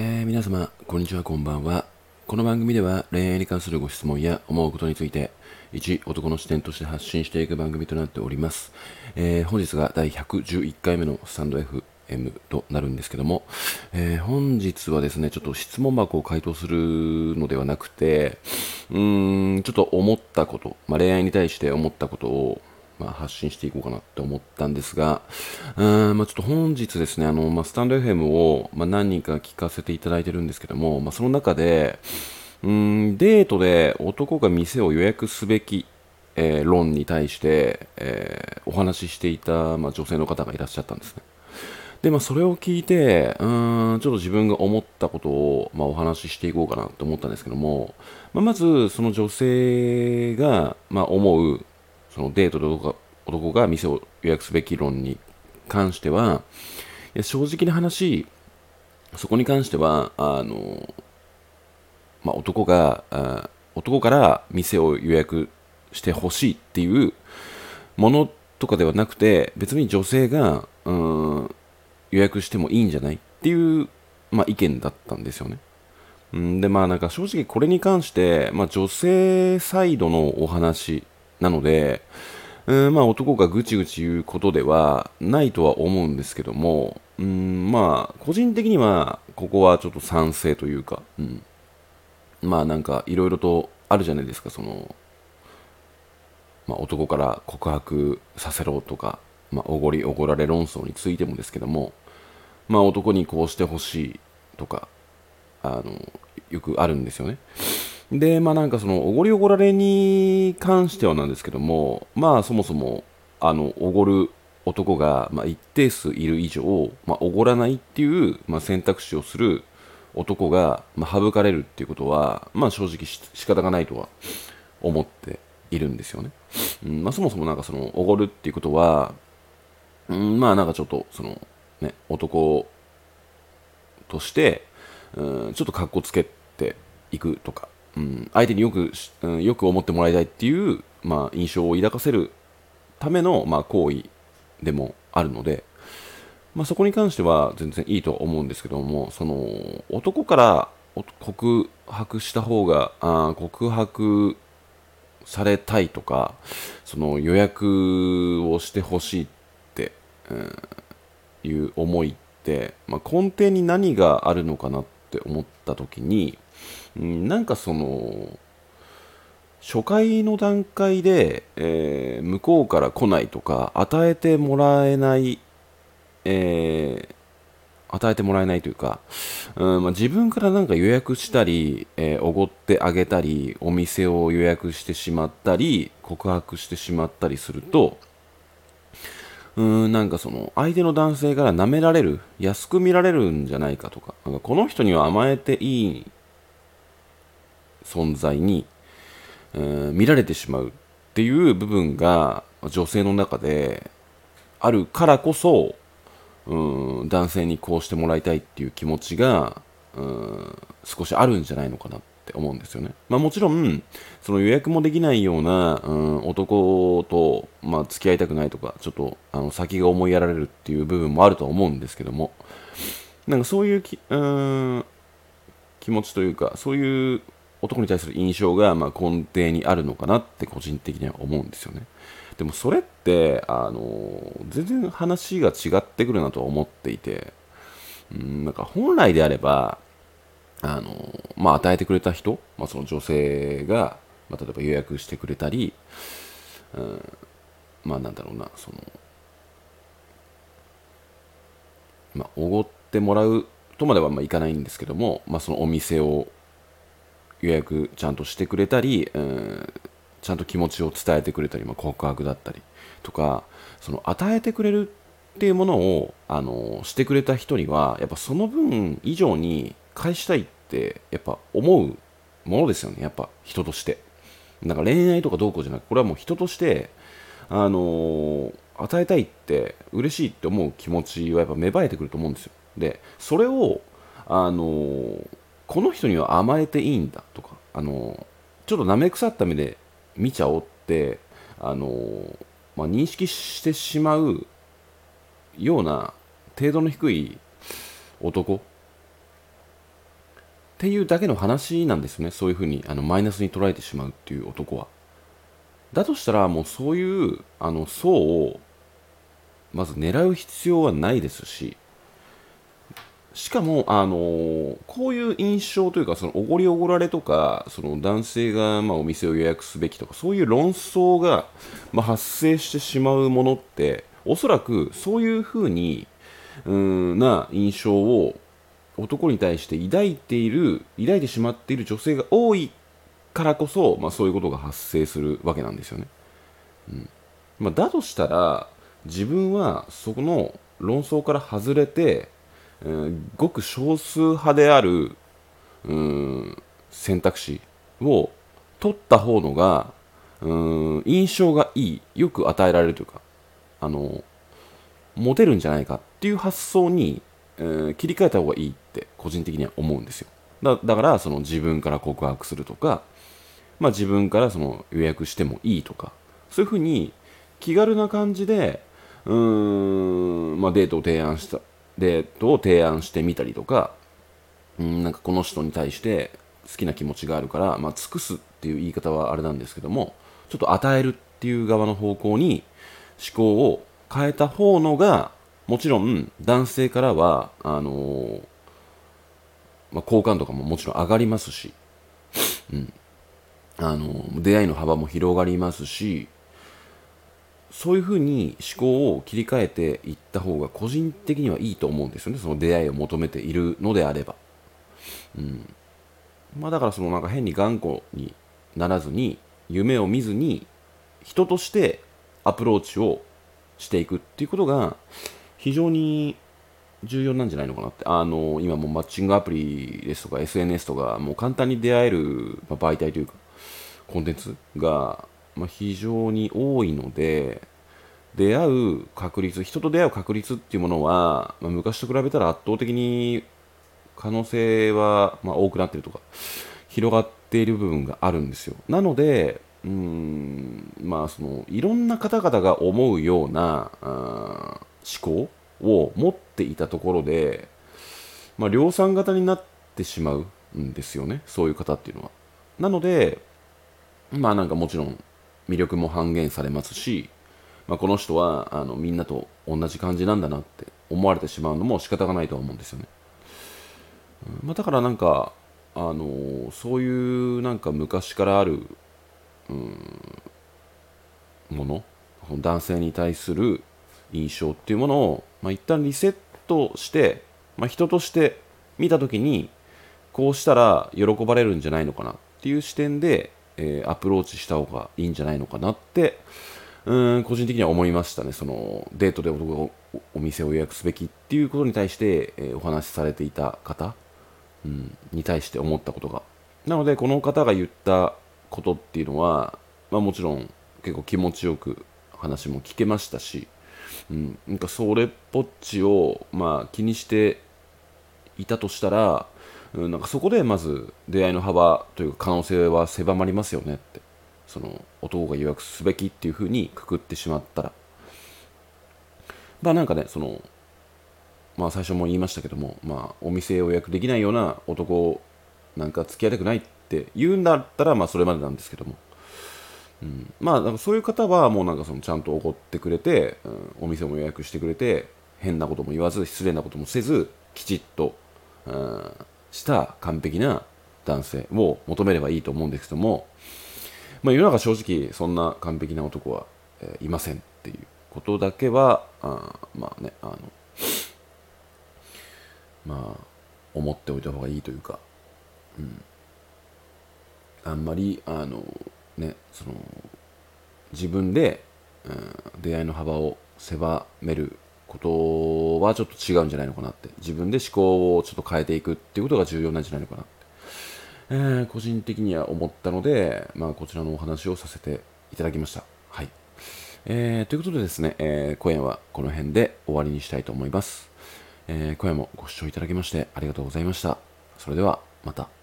えー皆様、こんにちは、こんばんは。この番組では恋愛に関するご質問や思うことについて、一男の視点として発信していく番組となっております。えー本日が第111回目のスタンド FM となるんですけども、えー本日はですね、ちょっと質問箱を回答するのではなくて、うーん、ちょっと思ったこと、まあ、恋愛に対して思ったことを、まあ、発信していこうかなって思ったんですが、うんまあ、ちょっと本日ですね、あのまあ、スタンド FM を、まあ、何人か聞かせていただいてるんですけども、まあ、その中で、うんデートで男が店を予約すべき、えー論に対して、えーお話ししていた、まあ、女性の方がいらっしゃったんですね。で、まあ、それを聞いて、うーん、ちょっと自分が思ったことを、まあ、お話ししていこうかなと思ったんですけども、まあ、まず、その女性が、まあ、思う、そのデートで男が店を予約すべき論に関しては、いや正直な話、そこに関しては、あの、まあ、男が、あ男から店を予約してほしいっていうものとかではなくて、別に女性が、うん、予約してもいいんじゃないっていう、まあ、意見だったんですよね。んで、まあなんか正直これに関して、まあ女性サイドのお話なので、うんまあ男がぐちぐち言うことではないとは思うんですけども、うんまあ個人的にはここはちょっと賛成というか、うん、まあなんかいろいろとあるじゃないですか、その、まあ、男から告白させろとか、まあ、おごりおごられ論争についてもですけども、まあ、男にこうしてほしいとかあのよくあるんですよね。でまあなんかそのおごりおごられに関してはなんですけどもまあそもそもあのおごる男が、まあ、一定数いる以上、まあ、おごらないっていう、まあ、選択肢をする男が、まあ、省かれるっていうことは、まあ、正直し仕方がないとは思っているんですよね。うんまあ、そもそもなんかそのおごるっていうことは、うん、まあなんかちょっとそのね男として、うん、ちょっと格好つけていくとか、相手によく、うん、よく思ってもらいたいっていう、まあ、印象を抱かせるための、まあ、行為でもあるので、まあ、そこに関しては全然いいと思うんですけどもその男から告白した方があ告白されたいとかその予約をしてほしいって、うんいう思いって、まあ、根底に何があるのかなって思った時に、うん、なんかその初回の段階で、えー向こうから来ないとか与えてもらえない、えー与えてもらえないというか、うんまあ、自分からなんか予約したりえーおご、ってあげたりお店を予約してしまったり告白してしまったりするとうんなんかその相手の男性から舐められる安く見られるんじゃないかとかなんかこの人には甘えていい存在に、えー見られてしまうっていう部分が女性の中であるからこそうん男性にこうしてもらいたいっていう気持ちがうん少しあるんじゃないのかなって思うんですよね。まあ、もちろんその予約もできないような、うん、男と、まあ、付き合いたくないとかちょっとあの先が思いやられるっていう部分もあるとは思うんですけどもなんかそういうきうん気持ちというかそういう男に対する印象が、まあ、根底にあるのかなって個人的には思うんですよね。でもそれってあの全然話が違ってくるなとは思っていて、うん、なんか本来であればあの、まあ、与えてくれた人、まあ、その女性が、まあ、例えば予約してくれたり、うん、まあなんだろうなそのまあおごってもらうとまではまあいかないんですけども、まあ、そのお店を予約ちゃんとしてくれたり、うん、ちゃんと気持ちを伝えてくれたり、まあ、告白だったりとかその与えてくれるっていうものをあのしてくれた人にはやっぱその分以上に返したいってやっぱ思うものですよね。やっぱ人として。なんか恋愛とかどうこうじゃなくこれはもう人としてあの与えたいって嬉しいって思う気持ちはやっぱ芽生えてくると思うんですよ。でそれをあのこの人には甘えていいんだとかあのちょっと舐め腐った目で見ちゃおうってあの、まあ、認識してしまうような程度の低い男っていうだけの話なんですよねそういうふうにあのマイナスに捉えてしまうっていう男は。だとしたらもうそういうあの層をまず狙う必要はないですししかも、あのー、こういう印象というか、そのおごりおごられとか、その男性がまあお店を予約すべきとか、そういう論争がまあ発生してしまうものって、おそらくそういうふうにうんな印象を男に対して抱いている、抱いてしまっている女性が多いからこそ、まあ、そういうことが発生するわけなんですよね。うんまあ、だとしたら、自分はそこの論争から外れて、えー、ごく少数派であるうん選択肢を取った方のがうん印象がいいよく与えられるというかあのモテるんじゃないかっていう発想に、えー、切り替えた方がいいって個人的には思うんですよ。だだからその自分から告白するとか、まあ、自分からその予約してもいいとかそういうふうに気軽な感じでうーん、まあ、デートを提案したデートを提案してみたりとか、うん、なんかこの人に対して好きな気持ちがあるから、まあ、尽くすっていう言い方はあれなんですけども、ちょっと与えるっていう側の方向に思考を変えた方のが、もちろん男性からは、あのー、まあ、好感度とかももちろん上がりますし、うん。あのー、出会いの幅も広がりますし、そういうふうに思考を切り替えていった方が個人的にはいいと思うんですよね。その出会いを求めているのであれば。うん。まあだからそのなんか変に頑固にならずに、夢を見ずに、人としてアプローチをしていくっていうことが非常に重要なんじゃないのかなって。あの、今もうマッチングアプリですとか SNS とかもう簡単に出会える、媒体というかコンテンツがまあ、非常に多いので、出会う確率、人と出会う確率っていうものは、まあ、昔と比べたら圧倒的に可能性は、まあ、多くなってるとか、広がっている部分があるんですよ。なので、うん、まあその、いろんな方々が思うようなあ思考を持っていたところで、まあ、量産型になってしまうんですよね、そういう方っていうのは。なので、まあなんかもちろん魅力も半減されますし、まあ、この人はあのみんなと同じ感じなんだなって思われてしまうのも仕方がないとは思うんですよね。まあ、だからなんか、あの、そういうなんか昔からある、うん、もの男性に対する印象っていうものを、まあ、一旦リセットして、まあ、人として見た時にこうしたら喜ばれるんじゃないのかなっていう視点でえー、アプローチした方がいいんじゃないのかなってうん個人的には思いましたね。そのデートでおお店を予約すべきっていうことに対して、えー、お話しされていた方、うん、に対して思ったことが。なのでこの方が言ったことっていうのは、まあ、もちろん結構気持ちよく話も聞けましたし、うん、なんかそれっぽっちを、まあ、気にしていたとしたらうん、なんかそこでまず出会いの幅というか可能性は狭まりますよねって。その男が予約すべきっていうふうにくくってしまったら。まあなんかねそのまあ最初も言いましたけどもまあお店を予約できないような男なんか付き合いたくないって言うんだったらまあそれまでなんですけども。うん、まあそういう方はもうなんかそのちゃんと怒ってくれて、うん、お店も予約してくれて変なことも言わず失礼なこともせずきちっと、うん、した完璧な男性を求めればいいと思うんですけども、まあ、世の中正直そんな完璧な男は、えー、いませんっていうことだけはあまあねあのまあ思っておいた方がいいというか、うん、あんまりあのねその自分で、うん、出会いの幅を狭めることはちょっと違うんじゃないのかなって。自分で思考をちょっと変えていくっていうことが重要なんじゃないのかなって、えー、個人的には思ったので、まあ、こちらのお話をさせていただきました。はい、えー、ということでですね、えー、今夜はこの辺で終わりにしたいと思います、えー、今夜もご視聴いただきましてありがとうございました。それではまた。